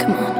Come on.